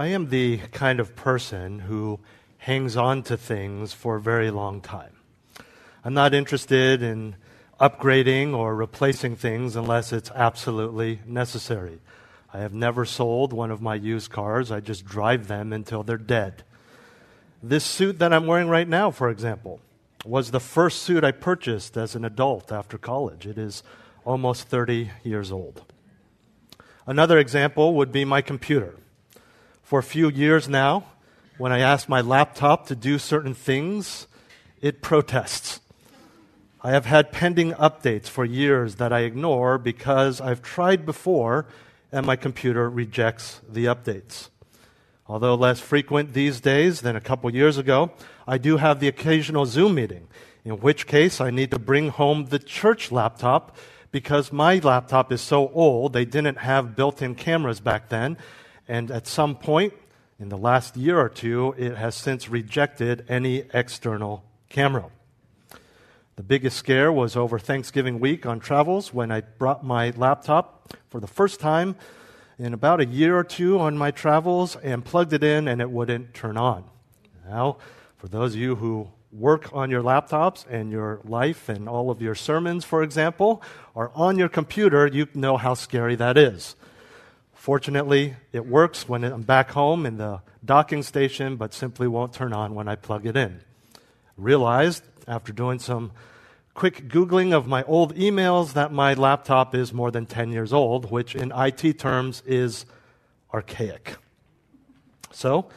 I am the kind of person who hangs on to things for a very long time. I'm not interested in upgrading or replacing things unless it's absolutely necessary. I have never sold one of my used cars, I just drive them until they're dead. This suit that I'm wearing right now, for example, was the first suit I purchased as an adult after college. It is almost 30 years old. Another example would be my computer. For a few years now, when I ask my laptop to do certain things, it protests. I have had pending updates for years that I ignore because I've tried before and my computer rejects the updates. Although less frequent these days than a couple years ago, I do have the occasional Zoom meeting, in which case I need to bring home the church laptop because my laptop is so old, they didn't have built in cameras back then, and at some point in the last year or two, it has since rejected any external camera. The biggest scare was over Thanksgiving week on travels when I brought my laptop for the first time in about a year or two on my travels and plugged it in and it wouldn't turn on. Now, for those of you who work on your laptops and your life and all of your sermons, for example, are on your computer, you know how scary that is. Fortunately, it works when I'm back home in the docking station, but simply won't turn on when I plug it in. Realized after doing some quick Googling of my old emails that my laptop is more than 10 years old, which in IT terms is archaic. So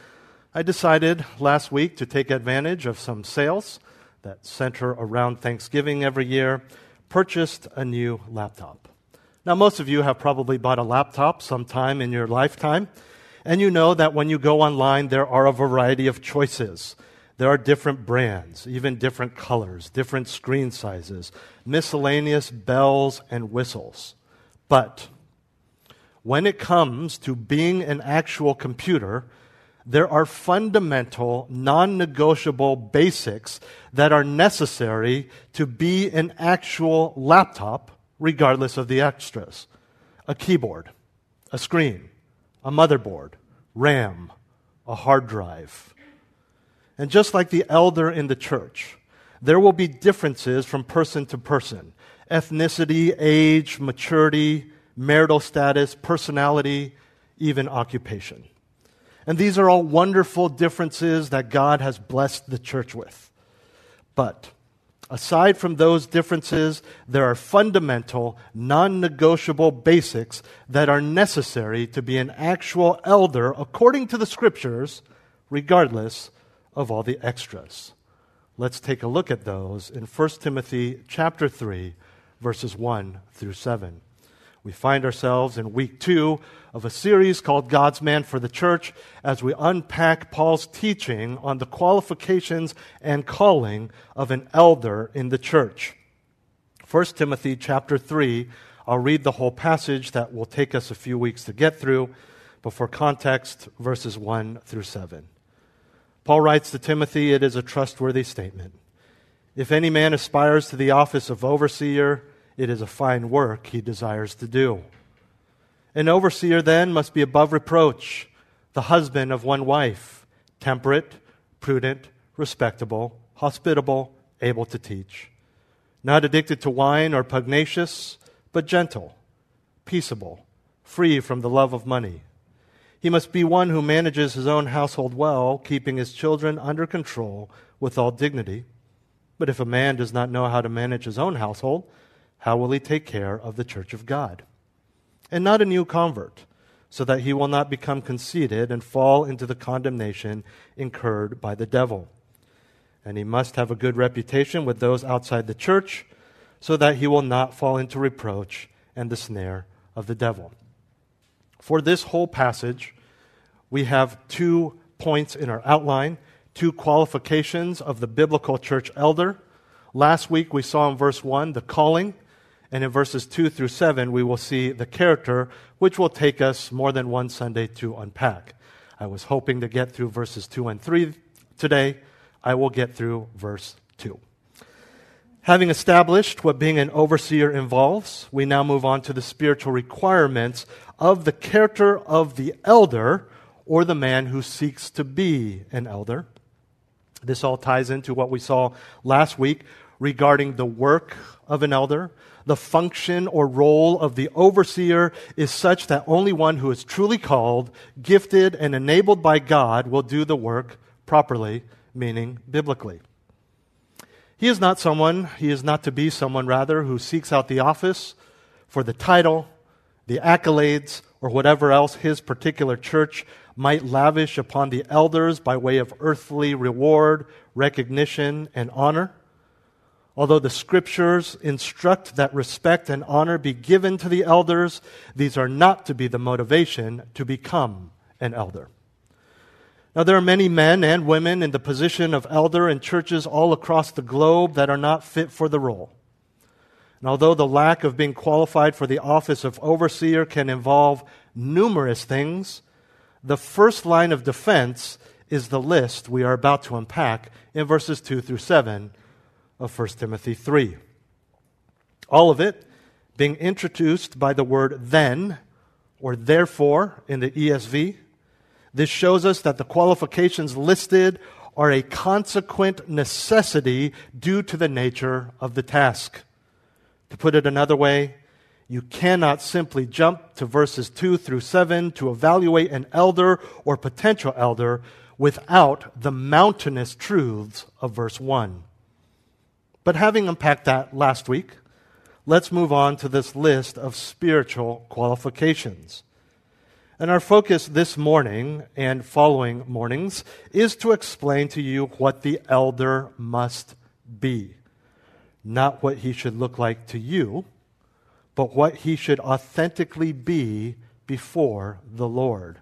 I decided last week to take advantage of some sales that center around Thanksgiving every year, purchased a new laptop. Now, most of you have probably bought a laptop sometime in your lifetime, and you know that when you go online, there are a variety of choices. There are different brands, even different colors, different screen sizes, miscellaneous bells and whistles. But when it comes to being an actual computer, there are fundamental, non negotiable basics that are necessary to be an actual laptop regardless of the extras a keyboard, a screen, a motherboard, RAM, a hard drive. And just like the elder in the church, there will be differences from person to person ethnicity, age, maturity, marital status, personality, even occupation. And these are all wonderful differences that God has blessed the church with. But Aside from those differences, there are fundamental, non negotiable basics that are necessary to be an actual elder according to the scriptures, regardless of all the extras. Let's take a look at those in 1 Timothy chapter 3 verses 1 through 7. We find ourselves in week 2 of a series called God's Man for the Church as we unpack Paul's teaching on the qualifications and calling of an elder in the church. 1 Timothy chapter 3, I'll read the whole passage that will take us a few weeks to get through, but for context, verses 1 through 7. Paul writes to Timothy, it is a trustworthy statement. If any man aspires to the office of overseer, it is a fine work he desires to do. An overseer then must be above reproach, the husband of one wife, temperate, prudent, respectable, hospitable, able to teach, not addicted to wine or pugnacious, but gentle, peaceable, free from the love of money. He must be one who manages his own household well, keeping his children under control with all dignity. But if a man does not know how to manage his own household, how will he take care of the church of God? and not a new convert, so that he will not become conceited and fall into the condemnation incurred by the devil. And he must have a good reputation with those outside the church, so that he will not fall into reproach and the snare of the devil. For this whole passage, we have two points in our outline, two qualifications of the biblical church elder. Last week we saw in verse 1 the calling, and in verses 2 through 7 we will see the character, which will take us more than one Sunday to unpack. I was hoping to get through verses 2 and 3 today. I will get through verse 2. Having established what being an overseer involves, we now move on to the spiritual requirements of the character of the elder or the man who seeks to be an elder. This all ties into what we saw last week regarding the work of an elder. The function or role of the overseer is such that only one who is truly called, gifted, and enabled by God will do the work properly, meaning biblically. He is not someone, he is not to be someone, rather, who seeks out the office for the title, the accolades, or whatever else his particular church might lavish upon the elders by way of earthly reward, recognition, and honor. Although the scriptures instruct that respect and honor be given to the elders, these are not to be the motivation to become an elder. Now, there are many men and women in the position of elder in churches all across the globe that are not fit for the role. And although the lack of being qualified for the office of overseer can involve numerous things, the first line of defense is the list we are about to unpack in verses 2 through 7 of 1 Timothy 3. All of it being introduced by the word then or therefore in the ESV this shows us that the qualifications listed are a consequent necessity due to the nature of the task. To put it another way, you cannot simply jump to verses 2 through 7 to evaluate an elder or potential elder without the mountainous truths of verse 1. But having unpacked that last week, let's move on to this list of spiritual qualifications. And our focus this morning and following mornings is to explain to you what the elder must be. Not what he should look like to you, but what he should authentically be before the Lord.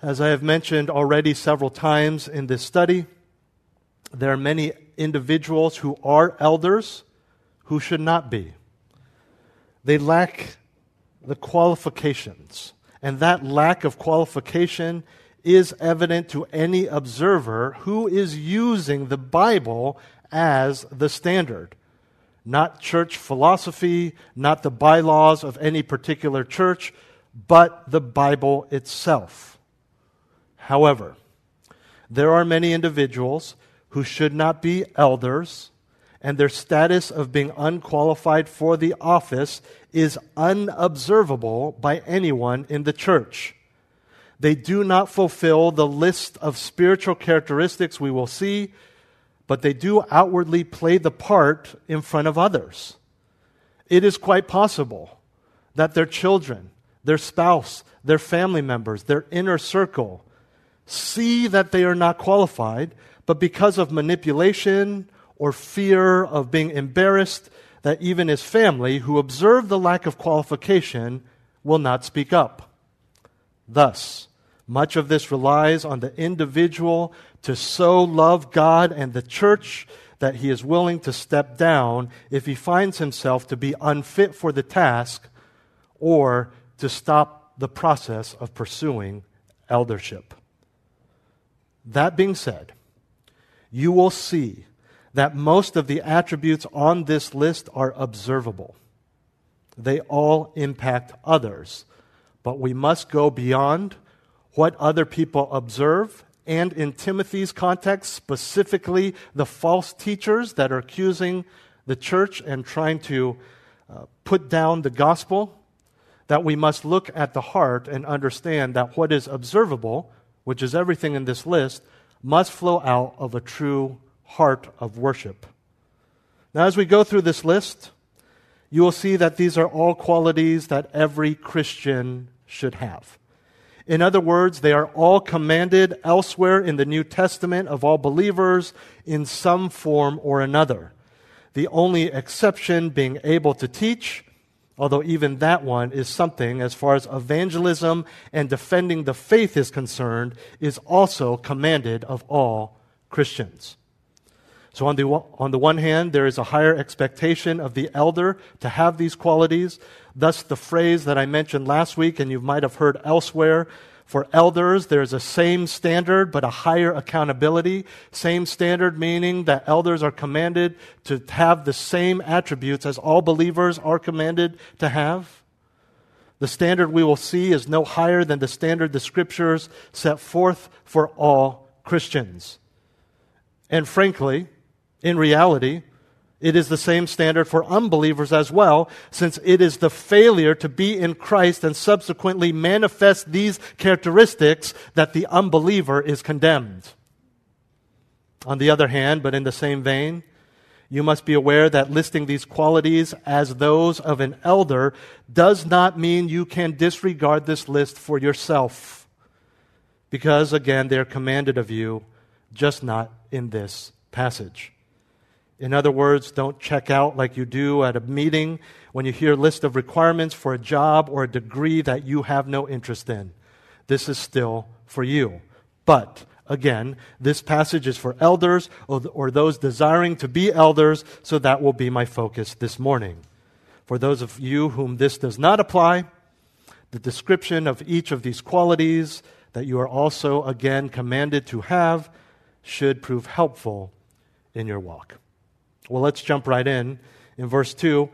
As I have mentioned already several times in this study, there are many individuals who are elders who should not be. They lack the qualifications. And that lack of qualification is evident to any observer who is using the Bible as the standard. Not church philosophy, not the bylaws of any particular church, but the Bible itself. However, there are many individuals who should not be elders and their status of being unqualified for the office is unobservable by anyone in the church. They do not fulfill the list of spiritual characteristics we will see, but they do outwardly play the part in front of others. It is quite possible that their children, their spouse, their family members, their inner circle see that they are not qualified, but because of manipulation or fear of being embarrassed that even his family, who observe the lack of qualification, will not speak up. Thus, much of this relies on the individual to so love God and the church that he is willing to step down if he finds himself to be unfit for the task or to stop the process of pursuing eldership. That being said, you will see that most of the attributes on this list are observable. They all impact others. But we must go beyond what other people observe. And in Timothy's context, specifically the false teachers that are accusing the church and trying to uh, put down the gospel, that we must look at the heart and understand that what is observable, which is everything in this list, must flow out of a true heart of worship. Now, as we go through this list, you will see that these are all qualities that every Christian should have. In other words, they are all commanded elsewhere in the New Testament of all believers in some form or another. The only exception being able to teach although even that one is something, as far as evangelism and defending the faith is concerned, is also commanded of all Christians. So, on the, on the one hand, there is a higher expectation of the elder to have these qualities. Thus, the phrase that I mentioned last week, and you might have heard elsewhere, for elders, there's a same standard, but a higher accountability. Same standard meaning that elders are commanded to have the same attributes as all believers are commanded to have. The standard we will see is no higher than the standard the scriptures set forth for all Christians. And frankly, in reality, it is the same standard for unbelievers as well, since it is the failure to be in Christ and subsequently manifest these characteristics that the unbeliever is condemned. On the other hand, but in the same vein, you must be aware that listing these qualities as those of an elder does not mean you can disregard this list for yourself. Because, again, they are commanded of you, just not in this passage. In other words, don't check out like you do at a meeting when you hear a list of requirements for a job or a degree that you have no interest in. This is still for you. But again, this passage is for elders or, or those desiring to be elders, so that will be my focus this morning. For those of you whom this does not apply, the description of each of these qualities that you are also again commanded to have should prove helpful in your walk. Well, let's jump right in. In verse 2,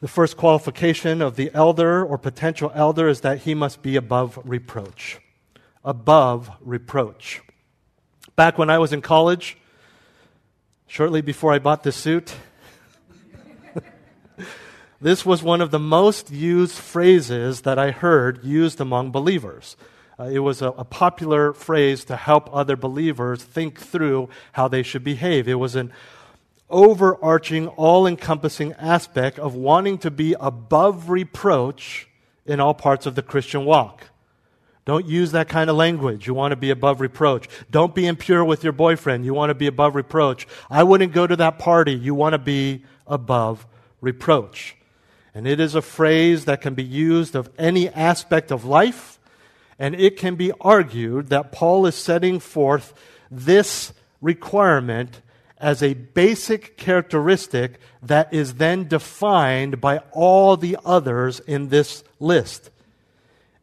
the first qualification of the elder or potential elder is that he must be above reproach. Above reproach. Back when I was in college, shortly before I bought this suit, this was one of the most used phrases that I heard used among believers. Uh, it was a, a, popular phrase to help other believers think through how they should behave. It was an overarching, all encompassing aspect of wanting to be above reproach in all parts of the Christian walk. Don't use that kind of language. You want to be above reproach. Don't be impure with your boyfriend. You want to be above reproach. I wouldn't go to that party. You want to be above reproach. And it is a phrase that can be used of any aspect of life, and it can be argued that Paul is setting forth this requirement as a basic characteristic that is then defined by all the others in this list.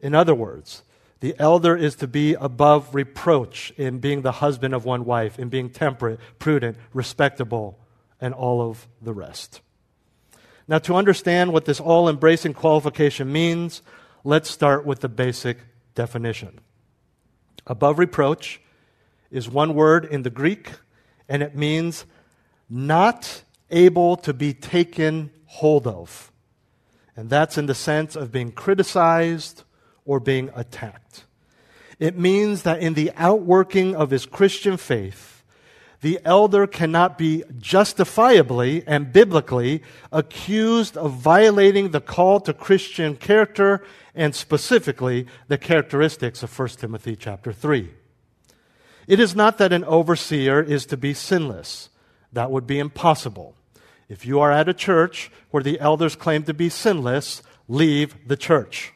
In other words, the elder is to be above reproach in being the husband of one wife, in being temperate, prudent, respectable, and all of the rest. Now, to understand what this all embracing qualification means, let's start with the basic definition. Above reproach is one word in the Greek and it means not able to be taken hold of. And that's in the sense of being criticized or being attacked. It means that in the outworking of his Christian faith, the elder cannot be justifiably and biblically accused of violating the call to Christian character and specifically the characteristics of 1 Timothy chapter 3. It is not that an overseer is to be sinless. That would be impossible. If you are at a church where the elders claim to be sinless, leave the church.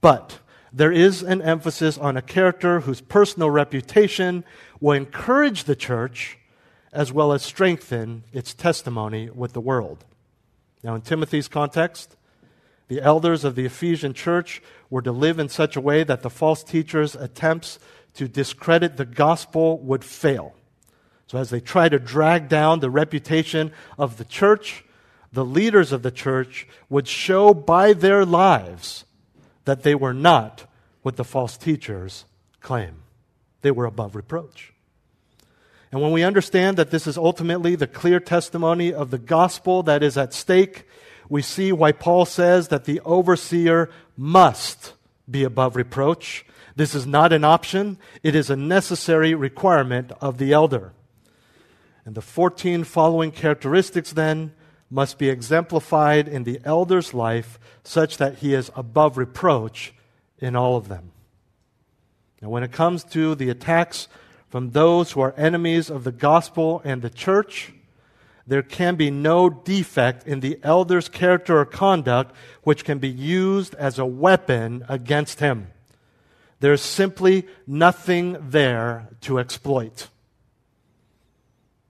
But there is an emphasis on a character whose personal reputation will encourage the church as well as strengthen its testimony with the world. Now, in Timothy's context, the elders of the Ephesian church were to live in such a way that the false teachers' attempts to discredit the gospel would fail. So, as they try to drag down the reputation of the church, the leaders of the church would show by their lives that they were not what the false teachers claim. They were above reproach. And when we understand that this is ultimately the clear testimony of the gospel that is at stake, we see why Paul says that the overseer must be above reproach this is not an option, it is a necessary requirement of the elder. And the 14 following characteristics then must be exemplified in the elder's life such that he is above reproach in all of them. Now, when it comes to the attacks from those who are enemies of the gospel and the church, there can be no defect in the elder's character or conduct which can be used as a weapon against him. There's simply nothing there to exploit.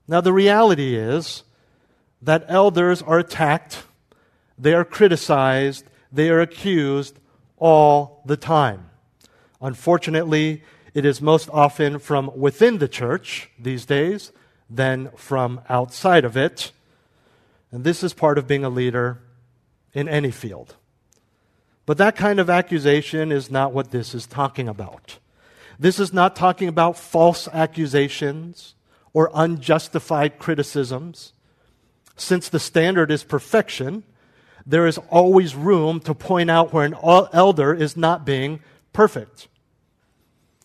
Now, the reality is that elders are attacked, they are criticized, they are accused all the time. Unfortunately, it is most often from within the church these days than from outside of it. And this is part of being a leader in any field. But that kind of accusation is not what this is talking about. This is not talking about false accusations or unjustified criticisms. Since the standard is perfection, there is always room to point out where an elder is not being perfect.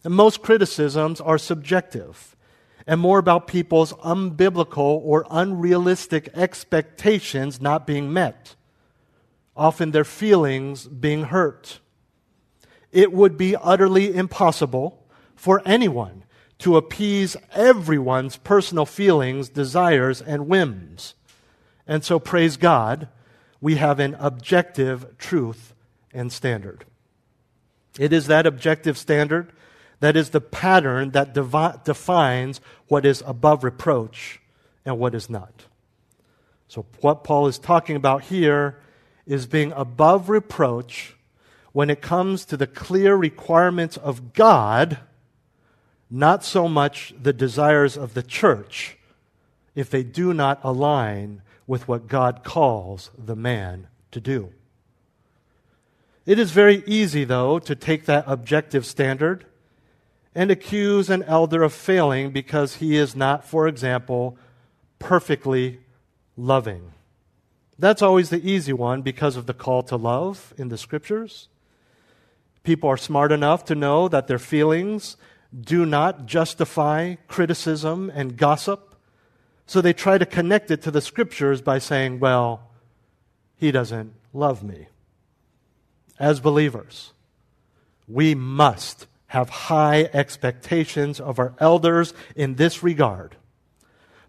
And most criticisms are subjective and more about people's unbiblical or unrealistic expectations not being met, often their feelings being hurt. It would be utterly impossible for anyone to appease everyone's personal feelings, desires, and whims. And so, praise God, we have an objective truth and standard. It is that objective standard that is the pattern that devi- defines what is above reproach and what is not. So, what Paul is talking about here is being above reproach when it comes to the clear requirements of God, not so much the desires of the church, if they do not align with what God calls the man to do. It is very easy, though, to take that objective standard and accuse an elder of failing because he is not, for example, perfectly loving. That's always the easy one because of the call to love in the scriptures. People are smart enough to know that their feelings do not justify criticism and gossip. So they try to connect it to the scriptures by saying, well, he doesn't love me. As believers, we must have high expectations of our elders in this regard.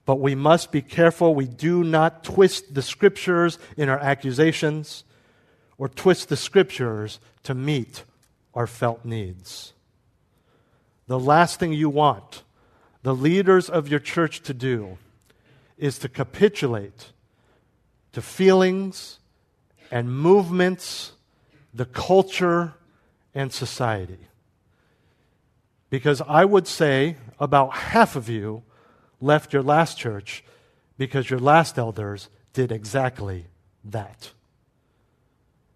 But we must be careful we do not twist the scriptures in our accusations or twist the scriptures to meet our felt needs. The last thing you want the leaders of your church to do is to capitulate to feelings and movements, the culture, and society. Because I would say about half of you left your last church because your last elders did exactly that.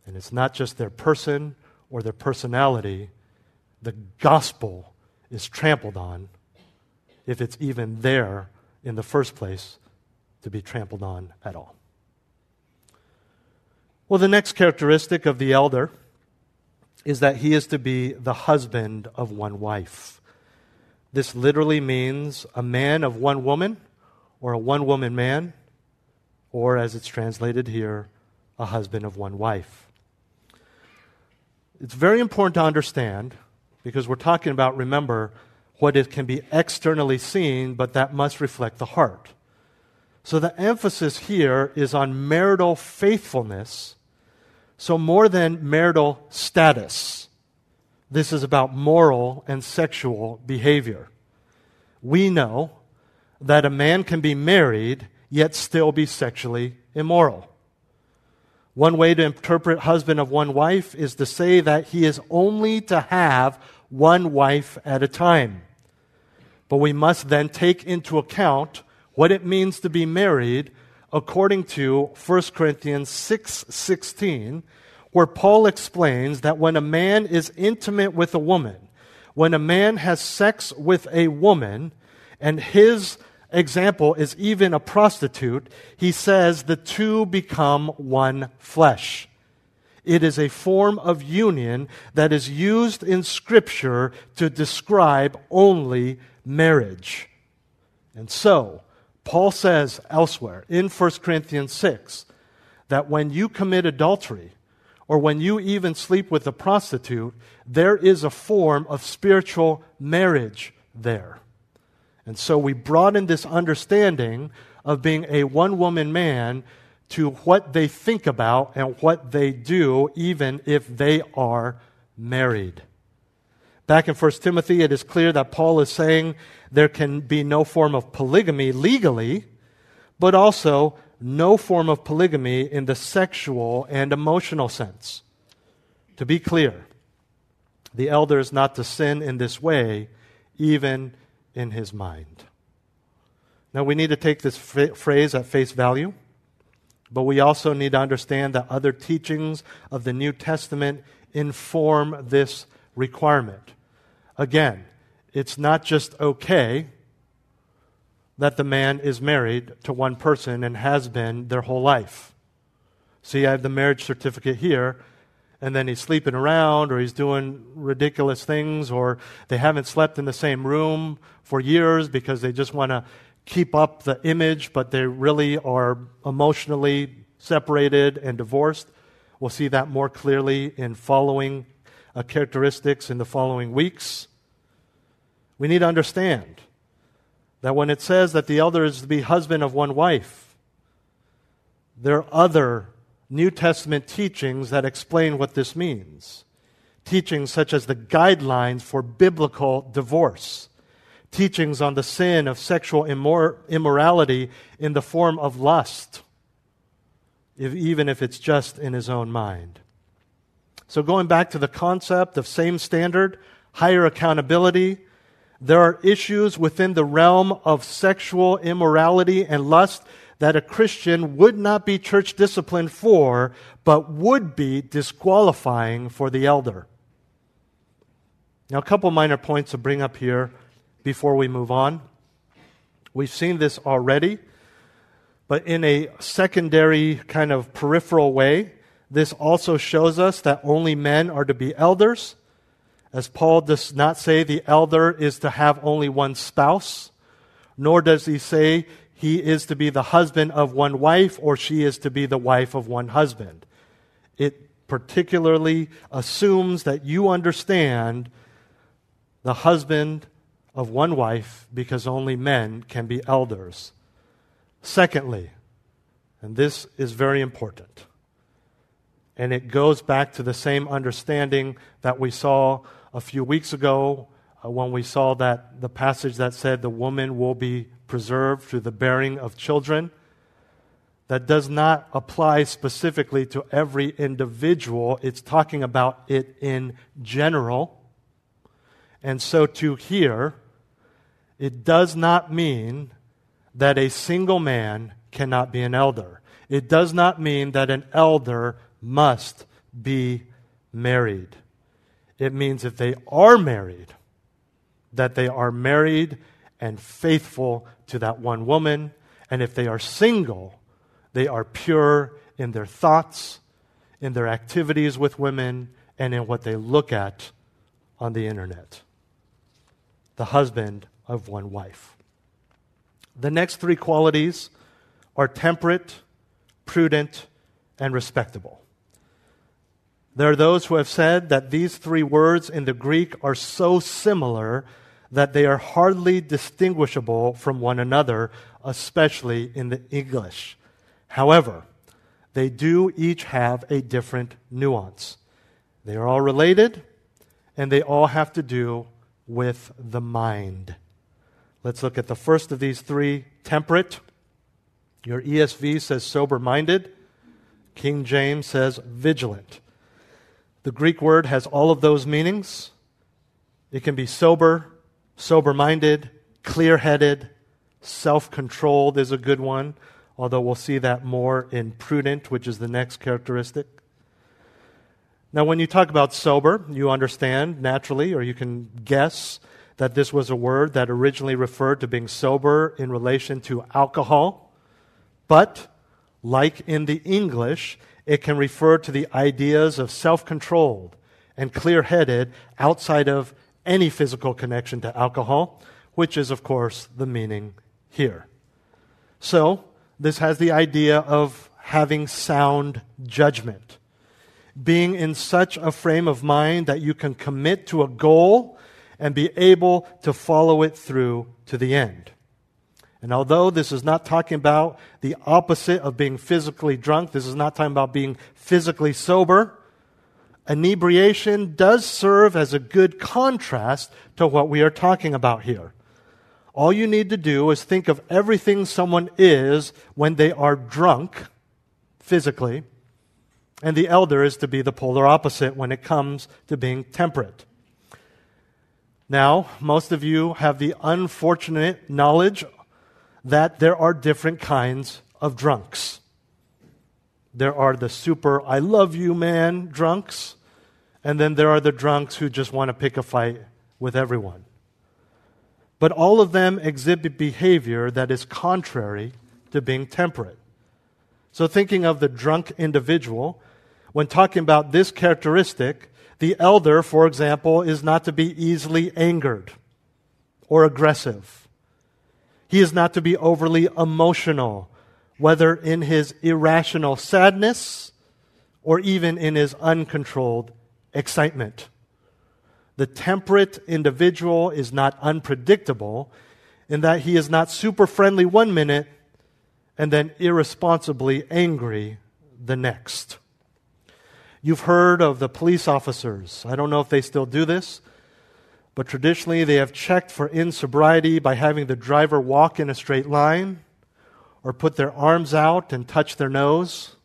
And it's not just their person or their personality, the gospel is trampled on if it's even there in the first place to be trampled on at all. Well, the next characteristic of the elder is that he is to be the husband of one wife. This literally means a man of one woman, or a one woman man, or as it's translated here, a husband of one wife. It's very important to understand because we're talking about, remember, what it can be externally seen, but that must reflect the heart. So the emphasis here is on marital faithfulness so, more than marital status, this is about moral and sexual behavior. We know that a man can be married yet still be sexually immoral. One way to interpret husband of one wife is to say that he is only to have one wife at a time. But we must then take into account what it means to be married according to 1 Corinthians 6:16, 6, where Paul explains that when a man is intimate with a woman, when a man has sex with a woman, and his example is even a prostitute, he says the two become one flesh. It is a form of union that is used in Scripture to describe only marriage. And so, Paul says elsewhere in 1 Corinthians 6 that when you commit adultery, or when you even sleep with a prostitute, there is a form of spiritual marriage there. And so we broaden this understanding of being a one woman man to what they think about and what they do, even if they are married. Back in 1 Timothy, it is clear that Paul is saying there can be no form of polygamy legally, but also no form of polygamy in the sexual and emotional sense. To be clear, the elder is not to sin in this way, even in his mind. Now, we need to take this phrase at face value, but we also need to understand that other teachings of the New Testament inform this requirement. Again, it's not just okay that the man is married to one person and has been their whole life. See, I have the marriage certificate here, and then he's sleeping around or he's doing ridiculous things or they haven't slept in the same room for years because they just want to keep up the image, but they really are emotionally separated and divorced. We'll see that more clearly in following uh, characteristics in the following weeks. We need to understand that when it says that the elder is to be husband of one wife, there are other New Testament teachings that explain what this means. Teachings such as the guidelines for biblical divorce, teachings on the sin of sexual immor- immorality in the form of lust, if, even if it's just in his own mind. So, going back to the concept of same standard, higher accountability, there are issues within the realm of sexual immorality and lust that a Christian would not be church disciplined for, but would be disqualifying for the elder. Now, a couple minor points to bring up here before we move on. We've seen this already, but in a secondary kind of peripheral way, this also shows us that only men are to be elders. As Paul does not say the elder is to have only one spouse, nor does he say he is to be the husband of one wife or she is to be the wife of one husband. It particularly assumes that you understand the husband of one wife because only men can be elders. Secondly, and this is very important, and it goes back to the same understanding that we saw a few weeks ago uh, when we saw that the passage that said the woman will be preserved through the bearing of children. That does not apply specifically to every individual. It's talking about it in general. And so, to here, it does not mean that a single man cannot be an elder. It does not mean that an elder must be married. It means if they are married, that they are married and faithful to that one woman. And if they are single, they are pure in their thoughts, in their activities with women, and in what they look at on the internet. The husband of one wife. The next three qualities are temperate, prudent, and respectable. There are those who have said that these three words in the Greek are so similar that they are hardly distinguishable from one another, especially in the English. However, they do each have a different nuance. They are all related, and they all have to do with the mind. Let's look at the first of these three temperate. Your ESV says sober minded, King James says vigilant. The Greek word has all of those meanings. It can be sober, sober minded, clear headed, self controlled is a good one, although we'll see that more in prudent, which is the next characteristic. Now, when you talk about sober, you understand naturally, or you can guess, that this was a word that originally referred to being sober in relation to alcohol. But, like in the English, it can refer to the ideas of self controlled and clear headed outside of any physical connection to alcohol, which is, of course, the meaning here. So, this has the idea of having sound judgment, being in such a frame of mind that you can commit to a goal and be able to follow it through to the end. And although this is not talking about the opposite of being physically drunk, this is not talking about being physically sober, inebriation does serve as a good contrast to what we are talking about here. All you need to do is think of everything someone is when they are drunk physically, and the elder is to be the polar opposite when it comes to being temperate. Now, most of you have the unfortunate knowledge that there are different kinds of drunks. There are the super, I love you, man drunks. And then there are the drunks who just want to pick a fight with everyone. But all of them exhibit behavior that is contrary to being temperate. So, thinking of the drunk individual, when talking about this characteristic, the elder, for example, is not to be easily angered or aggressive. He is not to be overly emotional, whether in his irrational sadness or even in his uncontrolled excitement. The temperate individual is not unpredictable in that he is not super friendly one minute and then irresponsibly angry the next. You've heard of the police officers. I don't know if they still do this, but traditionally they have checked for insobriety by having the driver walk in a straight line or put their arms out and touch their nose.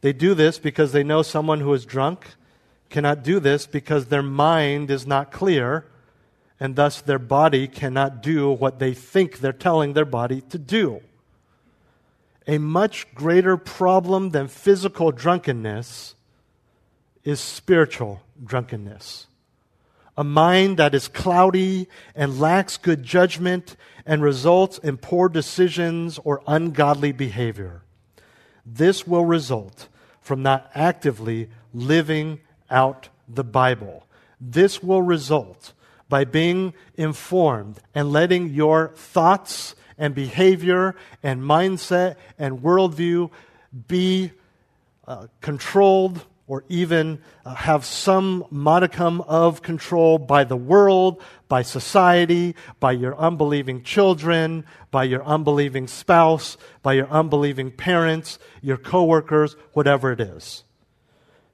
They do this because they know someone who is drunk cannot do this because their mind is not clear and thus their body cannot do what they think they're telling their body to do. A much greater problem than physical drunkenness is spiritual drunkenness. A mind that is cloudy and lacks good judgment and results in poor decisions or ungodly behavior. This will result from not actively living out the Bible. This will result by being informed and letting your thoughts and behavior and mindset and worldview be uh, controlled or even uh, have some modicum of control by the world, by society, by your unbelieving children, by your unbelieving spouse, by your unbelieving parents, your coworkers, whatever it is.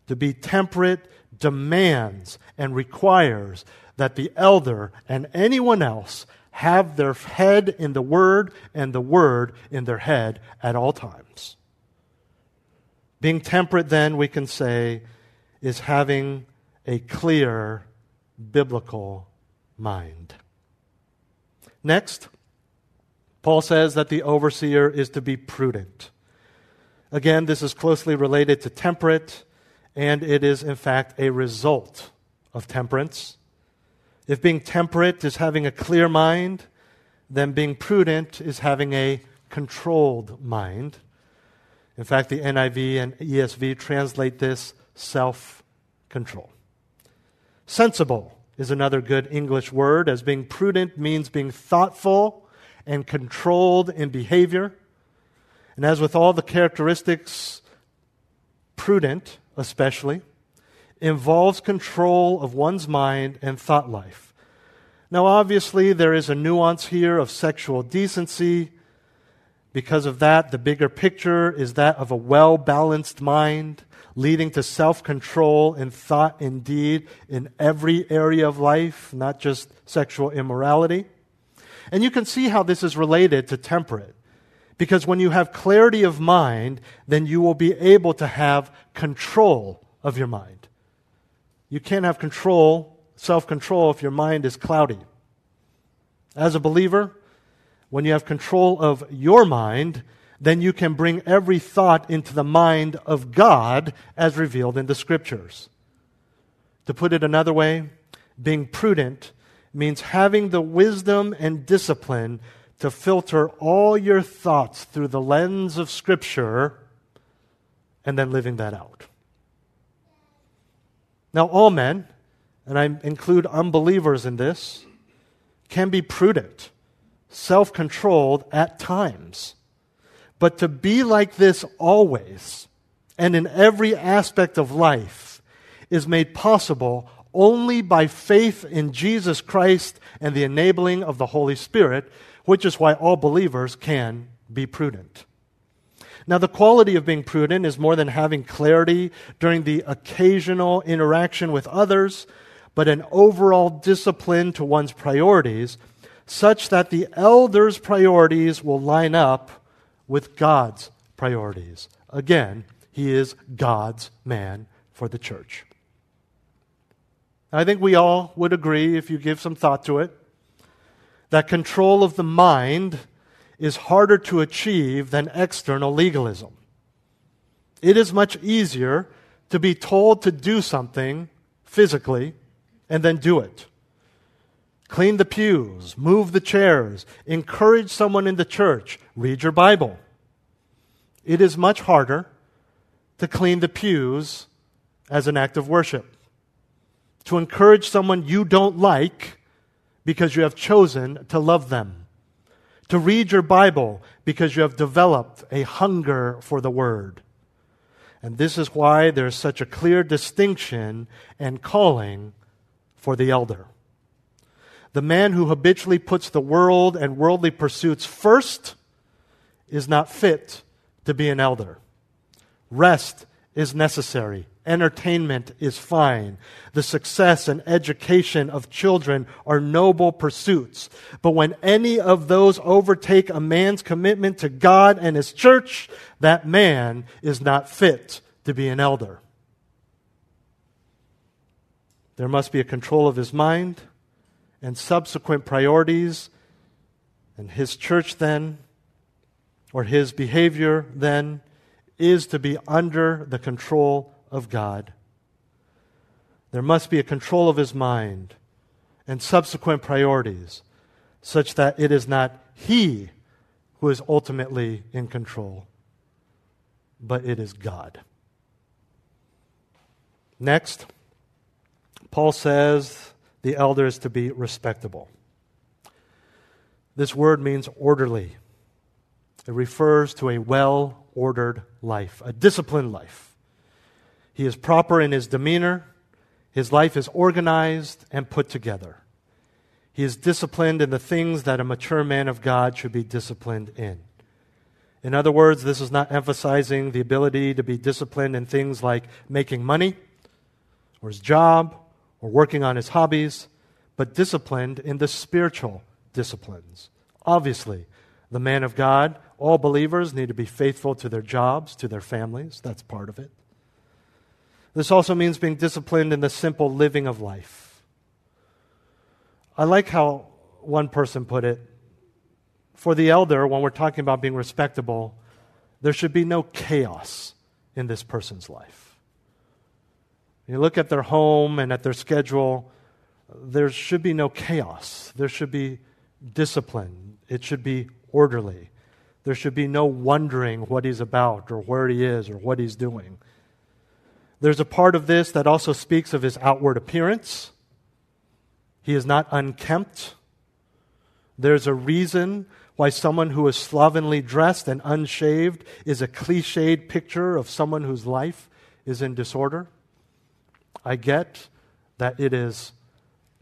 To be temperate demands and requires that the elder and anyone else have their head in the Word and the Word in their head at all times. Being temperate, then, we can say, is having a clear biblical mind. Next, Paul says that the overseer is to be prudent. Again, this is closely related to temperate, and it is, in fact, a result of temperance. If being temperate is having a clear mind, then being prudent is having a controlled mind. In fact, the NIV and ESV translate this self control. Sensible is another good English word, as being prudent means being thoughtful and controlled in behavior. And as with all the characteristics, prudent especially, involves control of one's mind and thought life. Now, obviously, there is a nuance here of sexual decency. Because of that, the bigger picture is that of a well balanced mind, leading to self control in thought and deed in every area of life, not just sexual immorality. And you can see how this is related to temperate. Because when you have clarity of mind, then you will be able to have control of your mind. You can't have control, self control, if your mind is cloudy. As a believer, when you have control of your mind, then you can bring every thought into the mind of God as revealed in the scriptures. To put it another way, being prudent means having the wisdom and discipline to filter all your thoughts through the lens of Scripture and then living that out. Now, all men, and I include unbelievers in this, can be prudent, self controlled at times. But to be like this always and in every aspect of life is made possible only by faith in Jesus Christ and the enabling of the Holy Spirit, which is why all believers can be prudent. Now, the quality of being prudent is more than having clarity during the occasional interaction with others, but an overall discipline to one's priorities, such that the elder's priorities will line up with God's priorities. Again, he is God's man for the church. I think we all would agree, if you give some thought to it, that control of the mind is harder to achieve than external legalism. It is much easier to be told to do something physically and then do it. Clean the pews, move the chairs, encourage someone in the church, read your Bible. It is much harder to clean the pews as an act of worship. To encourage someone you don't like because you have chosen to love them. To read your Bible because you have developed a hunger for the Word. And this is why there's such a clear distinction and calling for the elder. The man who habitually puts the world and worldly pursuits first is not fit to be an elder. Rest is necessary. Entertainment is fine. The success and education of children are noble pursuits. But when any of those overtake a man's commitment to God and his church, that man is not fit to be an elder. There must be a control of his mind and subsequent priorities, and his church then, or his behavior then, is to be under the control of God. There must be a control of his mind and subsequent priorities such that it is not he who is ultimately in control, but it is God. Next, Paul says the elder is to be respectable. This word means orderly. It refers to a well ordered life, a disciplined life. He is proper in his demeanor, his life is organized and put together. He is disciplined in the things that a mature man of God should be disciplined in. In other words, this is not emphasizing the ability to be disciplined in things like making money, or his job, or working on his hobbies, but disciplined in the spiritual disciplines. Obviously, the man of God all believers need to be faithful to their jobs, to their families. That's part of it. This also means being disciplined in the simple living of life. I like how one person put it. For the elder, when we're talking about being respectable, there should be no chaos in this person's life. You look at their home and at their schedule, there should be no chaos. There should be discipline. It should be orderly. There should be no wondering what he's about or where he is or what he's doing. There's a part of this that also speaks of his outward appearance. He is not unkempt. There's a reason why someone who is slovenly dressed and unshaved is a cliched picture of someone whose life is in disorder. I get that it is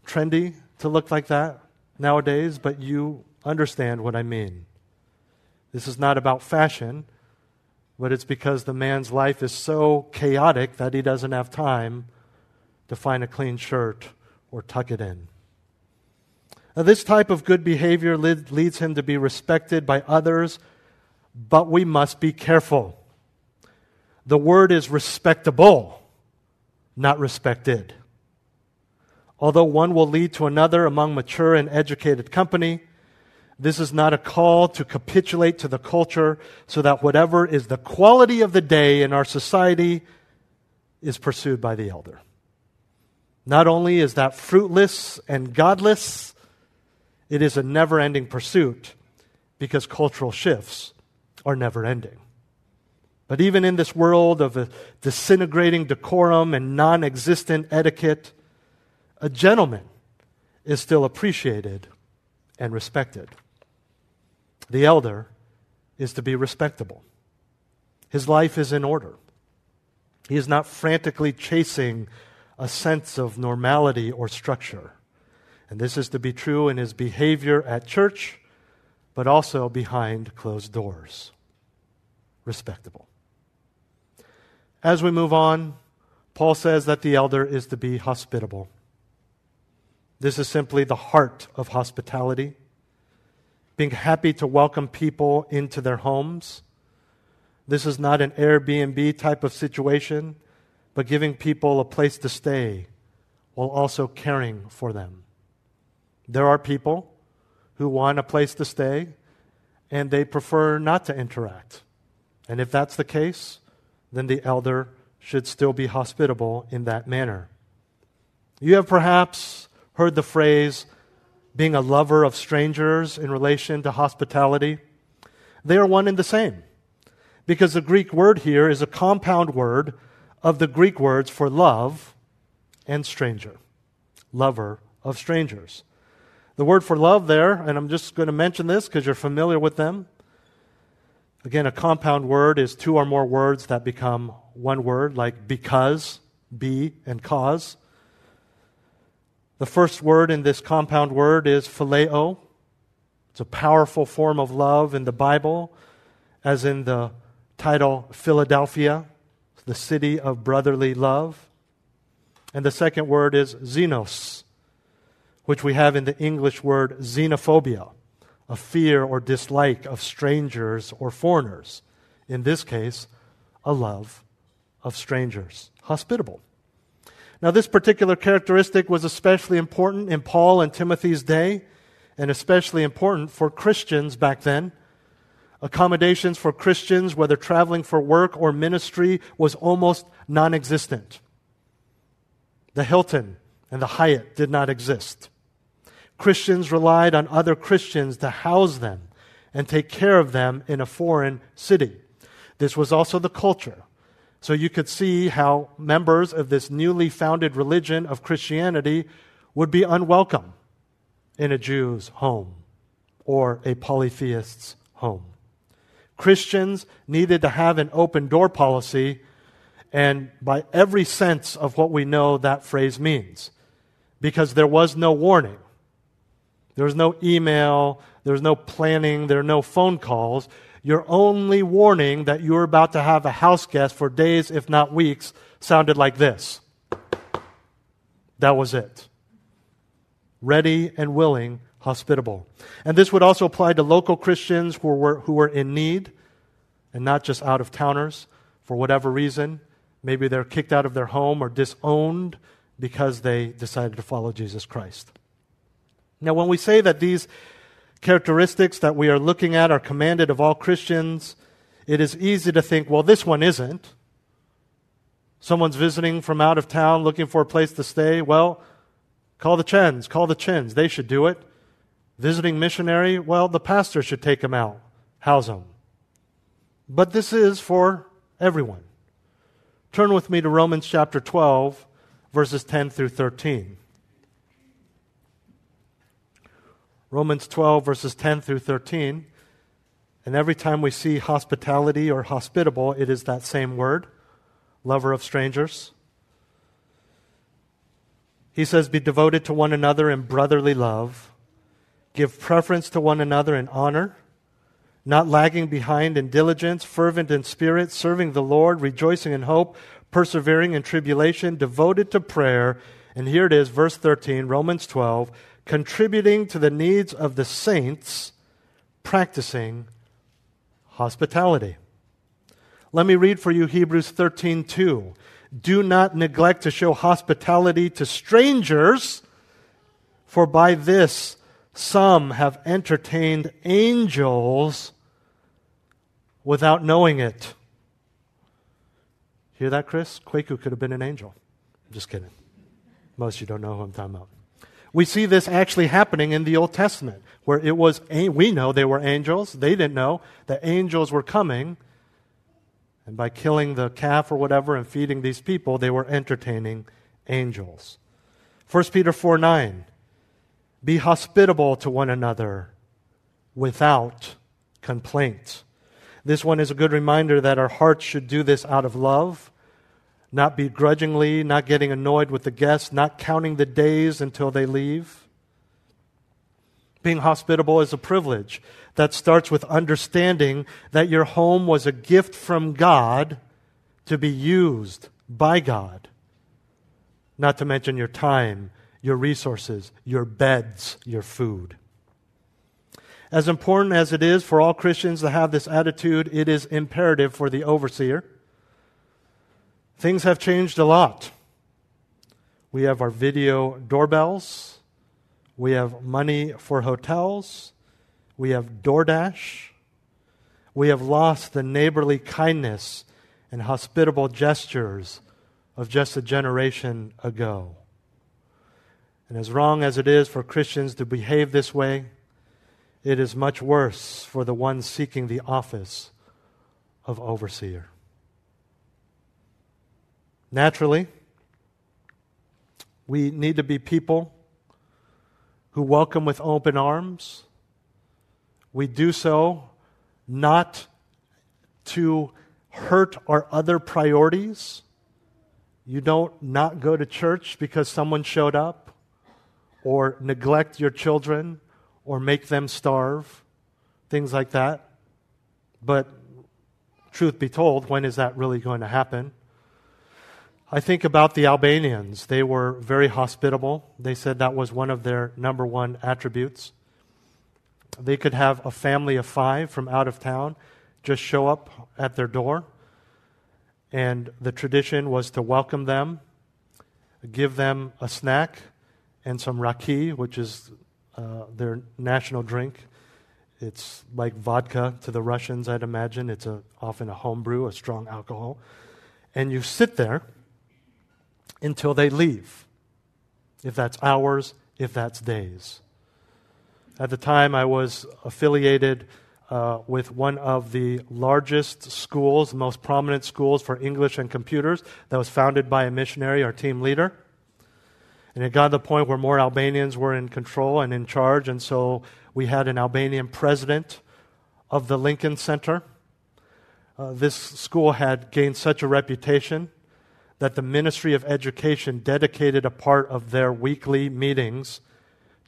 trendy to look like that nowadays, but you understand what I mean. This is not about fashion, but it's because the man's life is so chaotic that he doesn't have time to find a clean shirt or tuck it in. Now, this type of good behavior leads him to be respected by others, but we must be careful. The word is respectable, not respected. Although one will lead to another among mature and educated company, this is not a call to capitulate to the culture so that whatever is the quality of the day in our society is pursued by the elder. Not only is that fruitless and godless, it is a never ending pursuit because cultural shifts are never ending. But even in this world of a disintegrating decorum and non existent etiquette, a gentleman is still appreciated and respected. The elder is to be respectable. His life is in order. He is not frantically chasing a sense of normality or structure. And this is to be true in his behavior at church, but also behind closed doors. Respectable. As we move on, Paul says that the elder is to be hospitable. This is simply the heart of hospitality, being happy to welcome people into their homes. This is not an Airbnb type of situation, but giving people a place to stay while also caring for them. There are people who want a place to stay and they prefer not to interact. And if that's the case, then the elder should still be hospitable in that manner. You have perhaps heard the phrase being a lover of strangers in relation to hospitality. They are one and the same because the Greek word here is a compound word of the Greek words for love and stranger. Lover of strangers. The word for love there, and I'm just going to mention this because you're familiar with them, Again, a compound word is two or more words that become one word, like because, be, and cause. The first word in this compound word is phileo. It's a powerful form of love in the Bible, as in the title Philadelphia, the city of brotherly love. And the second word is xenos, which we have in the English word xenophobia a fear or dislike of strangers or foreigners. In this case, a love of strangers. Hospitable. Now, this particular characteristic was especially important in Paul and Timothy's day, and especially important for Christians back then. Accommodations for Christians, whether traveling for work or ministry, was almost non existent. The Hilton and the Hyatt did not exist. Christians relied on other Christians to house them and take care of them in a foreign city. This was also the culture. So you could see how members of this newly founded religion of Christianity would be unwelcome in a Jew's home or a polytheist's home. Christians needed to have an open door policy, and by every sense of what we know that phrase means, because there was no warning. There was no email, there was no planning, there were no phone calls. Your only warning that you were about to have a house guest for days, if not weeks, sounded like this. That was it. Ready and willing, hospitable. And this would also apply to local Christians who were, who were in need and not just out of towners for whatever reason. Maybe they're kicked out of their home or disowned because they decided to follow Jesus Christ. Now, when we say that these characteristics that we are looking at are commanded of all Christians, it is easy to think, well, this one isn't. Someone's visiting from out of town looking for a place to stay. Well, call the Chens, call the Chins. They should do it. Visiting missionary, well, the pastor should take him out, house him. But this is for everyone. Turn with me to Romans chapter 12, verses 10 through 13. Romans 12, verses 10 through 13. And every time we see hospitality or hospitable, it is that same word lover of strangers. He says, Be devoted to one another in brotherly love, give preference to one another in honor, not lagging behind in diligence, fervent in spirit, serving the Lord, rejoicing in hope, persevering in tribulation, devoted to prayer. And here it is, verse 13, Romans 12 contributing to the needs of the saints, practicing hospitality. Let me read for you Hebrews 13:2. Do not neglect to show hospitality to strangers, for by this some have entertained angels without knowing it. Hear that, Chris? Kwaku could have been an angel. I'm just kidding. Most of you don't know who I'm talking about. We see this actually happening in the Old Testament, where it was, we know they were angels. They didn't know that angels were coming. And by killing the calf or whatever and feeding these people, they were entertaining angels. 1 Peter 4 9. Be hospitable to one another without complaint. This one is a good reminder that our hearts should do this out of love not begrudgingly, not getting annoyed with the guests, not counting the days until they leave. Being hospitable is a privilege that starts with understanding that your home was a gift from God to be used by God. Not to mention your time, your resources, your beds, your food. As important as it is for all Christians to have this attitude, it is imperative for the overseer. Things have changed a lot. We have our video doorbells. We have money for hotels. We have DoorDash. We have lost the neighborly kindness and hospitable gestures of just a generation ago. And as wrong as it is for Christians to behave this way, it is much worse for the one seeking the office of overseer. Naturally, we need to be people who welcome with open arms. We do so not to hurt our other priorities. You don't not go to church because someone showed up, or neglect your children, or make them starve, things like that. But truth be told, when is that really going to happen? I think about the Albanians. They were very hospitable. They said that was one of their number one attributes. They could have a family of five from out of town just show up at their door. And the tradition was to welcome them, give them a snack and some raki, which is uh, their national drink. It's like vodka to the Russians, I'd imagine. It's a, often a homebrew, a strong alcohol. And you sit there until they leave, if that's hours, if that's days. At the time, I was affiliated uh, with one of the largest schools, the most prominent schools for English and computers, that was founded by a missionary, our team leader. And it got to the point where more Albanians were in control and in charge, and so we had an Albanian president of the Lincoln Center. Uh, this school had gained such a reputation that the Ministry of Education dedicated a part of their weekly meetings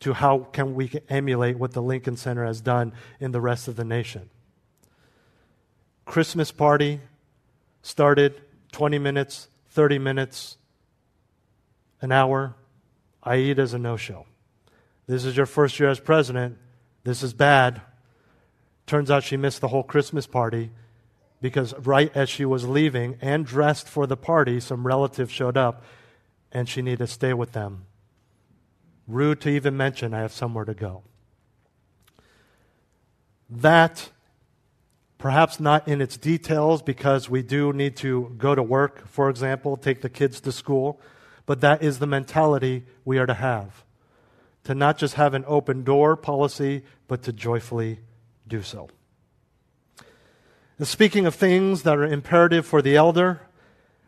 to how can we emulate what the Lincoln Center has done in the rest of the nation. Christmas party started 20 minutes, 30 minutes, an hour. Aida is a no show. This is your first year as president. This is bad. Turns out she missed the whole Christmas party because right as she was leaving and dressed for the party, some relatives showed up and she needed to stay with them. Rude to even mention, I have somewhere to go. That, perhaps not in its details, because we do need to go to work, for example, take the kids to school, but that is the mentality we are to have. To not just have an open door policy, but to joyfully do so. And speaking of things that are imperative for the elder,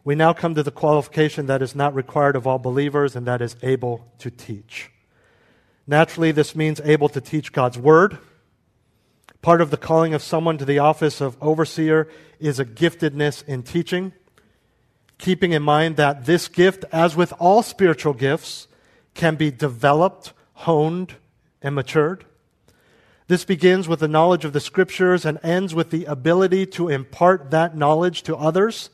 we now come to the qualification that is not required of all believers, and that is able to teach. Naturally, this means able to teach God's word. Part of the calling of someone to the office of overseer is a giftedness in teaching, keeping in mind that this gift, as with all spiritual gifts, can be developed, honed, and matured. This begins with the knowledge of the scriptures and ends with the ability to impart that knowledge to others.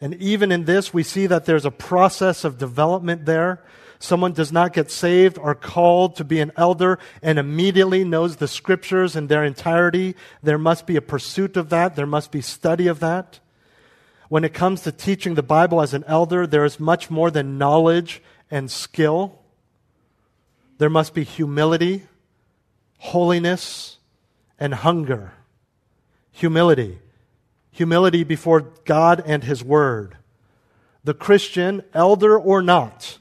And even in this, we see that there's a process of development there. Someone does not get saved or called to be an elder and immediately knows the scriptures in their entirety. There must be a pursuit of that. There must be study of that. When it comes to teaching the Bible as an elder, there is much more than knowledge and skill. There must be humility holiness, and hunger. Humility. Humility before God and His Word. The Christian, elder or not,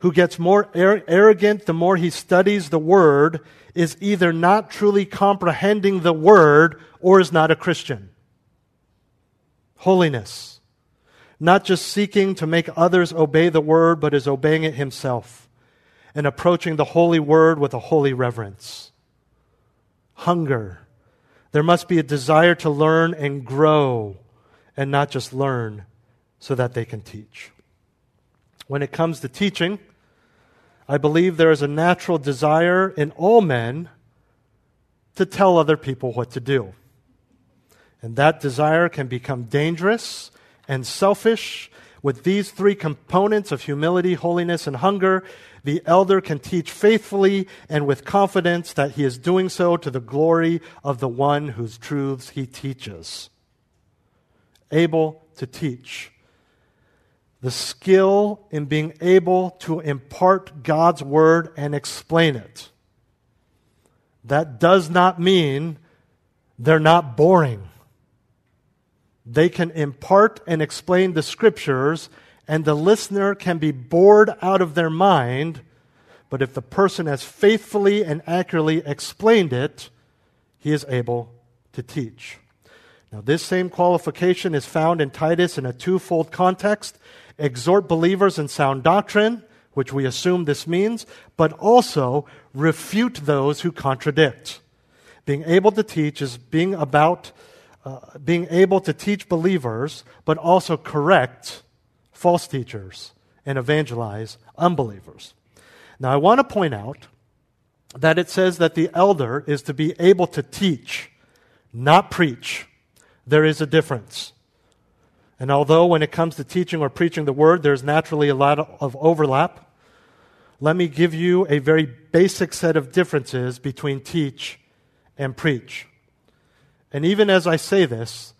who gets more arrogant the more he studies the Word is either not truly comprehending the Word or is not a Christian. Holiness. Not just seeking to make others obey the Word, but is obeying it himself and approaching the holy Word with a holy reverence hunger. There must be a desire to learn and grow and not just learn so that they can teach. When it comes to teaching, I believe there is a natural desire in all men to tell other people what to do. And that desire can become dangerous and selfish. With these three components of humility, holiness, and hunger, the elder can teach faithfully and with confidence that he is doing so to the glory of the one whose truths he teaches. Able to teach. The skill in being able to impart God's word and explain it. That does not mean they're not boring. They can impart and explain the scriptures, and the listener can be bored out of their mind. But if the person has faithfully and accurately explained it, he is able to teach. Now, this same qualification is found in Titus in a twofold context exhort believers in sound doctrine, which we assume this means, but also refute those who contradict. Being able to teach is being about uh, being able to teach believers, but also correct false teachers and evangelize unbelievers. Now, I want to point out that it says that the elder is to be able to teach, not preach. There is a difference. And although when it comes to teaching or preaching the word, there's naturally a lot of overlap, let me give you a very basic set of differences between teach and preach. And even as I say this,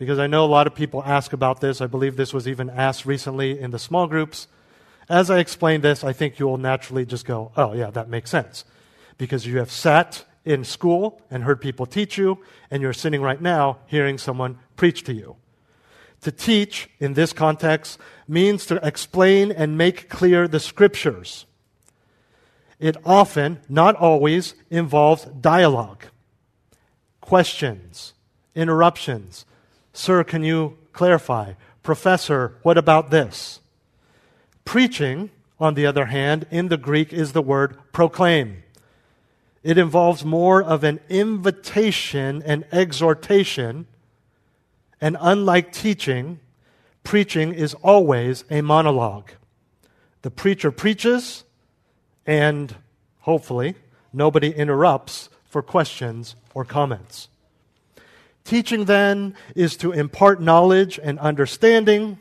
because I know a lot of people ask about this, I believe this was even asked recently in the small groups. As I explain this, I think you will naturally just go, oh, yeah, that makes sense. Because you have sat in school and heard people teach you, and you're sitting right now hearing someone preach to you. To teach, in this context, means to explain and make clear the scriptures. It often, not always, involves dialogue, questions, interruptions. Sir, can you clarify? Professor, what about this? Preaching, on the other hand, in the Greek is the word proclaim. It involves more of an invitation and exhortation and unlike teaching, preaching is always a monologue. The preacher preaches, and hopefully, nobody interrupts for questions or comments. Teaching, then, is to impart knowledge and understanding.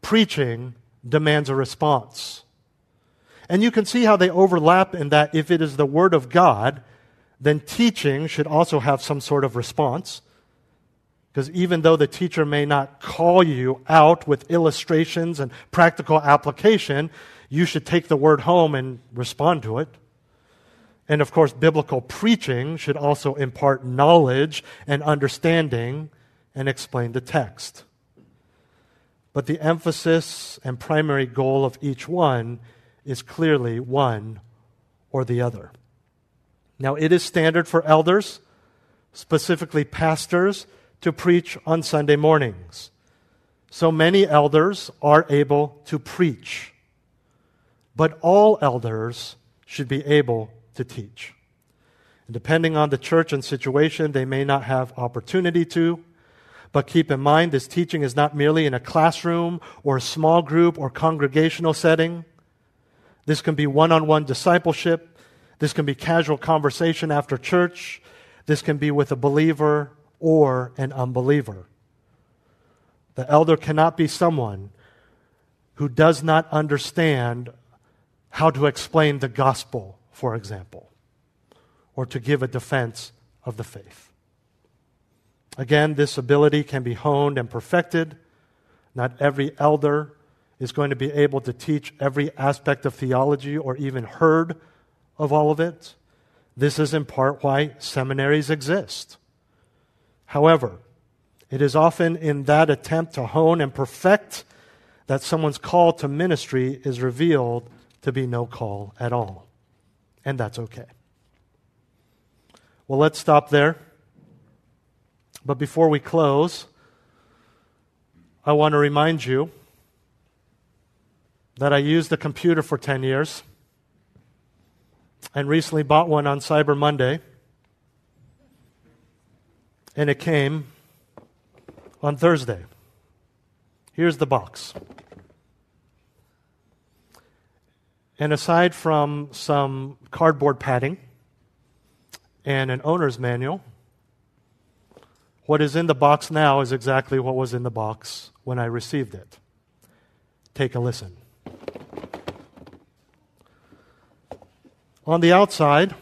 Preaching demands a response. And you can see how they overlap in that if it is the Word of God, then teaching should also have some sort of response. Because even though the teacher may not call you out with illustrations and practical application, you should take the word home and respond to it. And of course, biblical preaching should also impart knowledge and understanding and explain the text. But the emphasis and primary goal of each one is clearly one or the other. Now, it is standard for elders, specifically pastors, to preach on Sunday mornings. So many elders are able to preach. But all elders should be able to teach. And depending on the church and situation, they may not have opportunity to. But keep in mind, this teaching is not merely in a classroom or a small group or congregational setting. This can be one on one discipleship. This can be casual conversation after church. This can be with a believer or an unbeliever. The elder cannot be someone who does not understand how to explain the gospel, for example, or to give a defense of the faith. Again, this ability can be honed and perfected. Not every elder is going to be able to teach every aspect of theology or even heard of all of it. This is in part why seminaries exist. However, it is often in that attempt to hone and perfect that someone's call to ministry is revealed to be no call at all. And that's okay. Well, let's stop there. But before we close, I want to remind you that I used a computer for 10 years and recently bought one on Cyber Monday and it came on Thursday. Here's the box. And aside from some cardboard padding and an owner's manual, what is in the box now is exactly what was in the box when I received it. Take a listen. On the outside,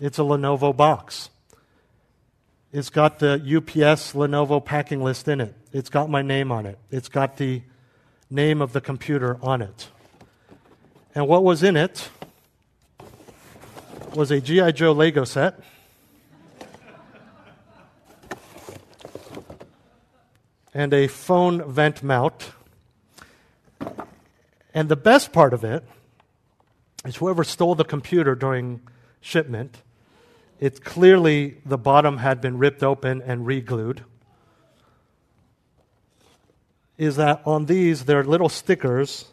it's a Lenovo box. It's got the UPS Lenovo packing list in it. It's got my name on it. It's got the name of the computer on it. And what was in it was a G.I. Joe Lego set. and a phone vent mount. And the best part of it is whoever stole the computer during shipment, it's clearly the bottom had been ripped open and re-glued. Is that on these there are little stickers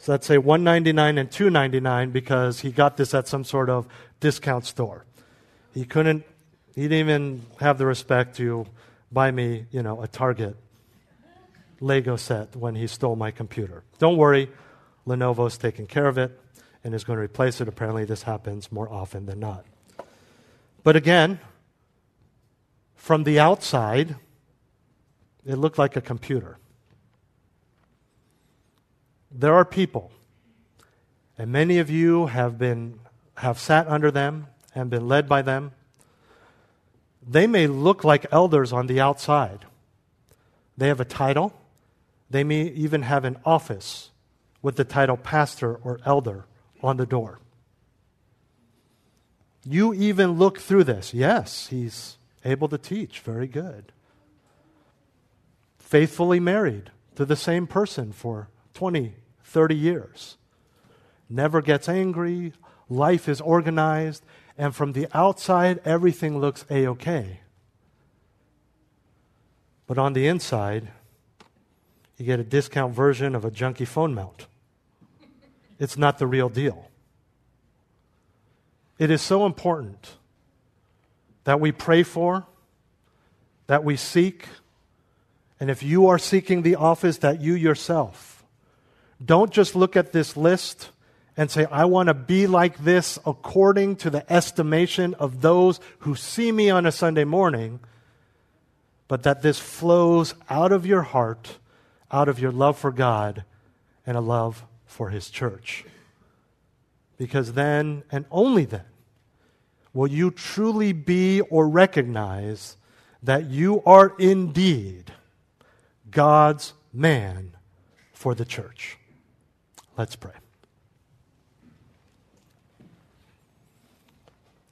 so that say 199 and 299 because he got this at some sort of discount store. He couldn't he didn't even have the respect to buy me, you know, a Target Lego set when he stole my computer. Don't worry, Lenovo's taking care of it and is going to replace it. Apparently, this happens more often than not. But again, from the outside, it looked like a computer. There are people, and many of you have been have sat under them and been led by them. They may look like elders on the outside. They have a title. They may even have an office with the title pastor or elder on the door. You even look through this. Yes, he's able to teach. Very good. Faithfully married to the same person for 20, 30 years. Never gets angry. Life is organized. And from the outside, everything looks A OK. But on the inside, you get a discount version of a junky phone mount. It's not the real deal. It is so important that we pray for, that we seek, and if you are seeking the office, that you yourself don't just look at this list and say, I want to be like this according to the estimation of those who see me on a Sunday morning, but that this flows out of your heart, out of your love for God, and a love for His church. Because then, and only then, will you truly be or recognize that you are indeed God's man for the church. Let's pray.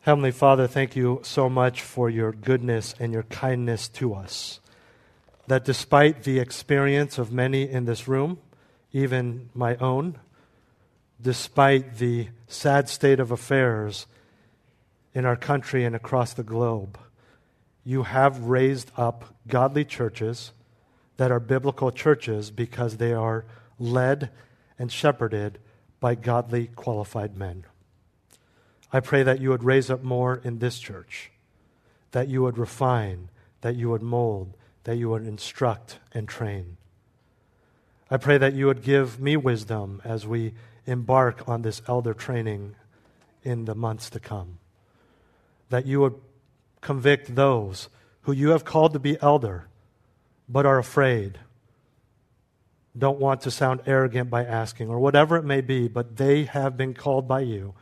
Heavenly Father, thank you so much for your goodness and your kindness to us. That despite the experience of many in this room, even my own, despite the sad state of affairs in our country and across the globe, you have raised up godly churches that are biblical churches because they are led and shepherded by godly, qualified men. I pray that you would raise up more in this church, that you would refine, that you would mold, that you would instruct and train. I pray that you would give me wisdom as we embark on this elder training in the months to come. That you would convict those who you have called to be elder but are afraid, don't want to sound arrogant by asking, or whatever it may be, but they have been called by you,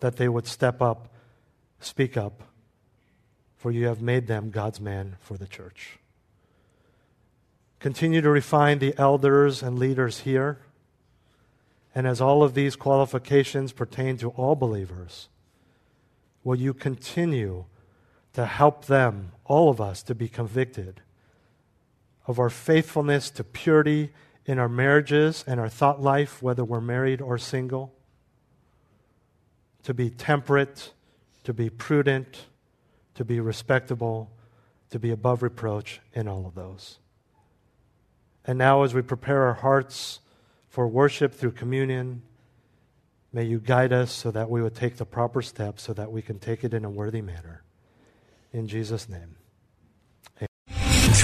that they would step up, speak up, for you have made them God's man for the church. Continue to refine the elders and leaders here. And as all of these qualifications pertain to all believers, will you continue to help them, all of us, to be convicted of our faithfulness to purity in our marriages and our thought life, whether we're married or single, to be temperate, to be prudent, to be respectable, to be above reproach in all of those. And now, as we prepare our hearts for worship through communion, may you guide us so that we would take the proper steps so that we can take it in a worthy manner. In Jesus' name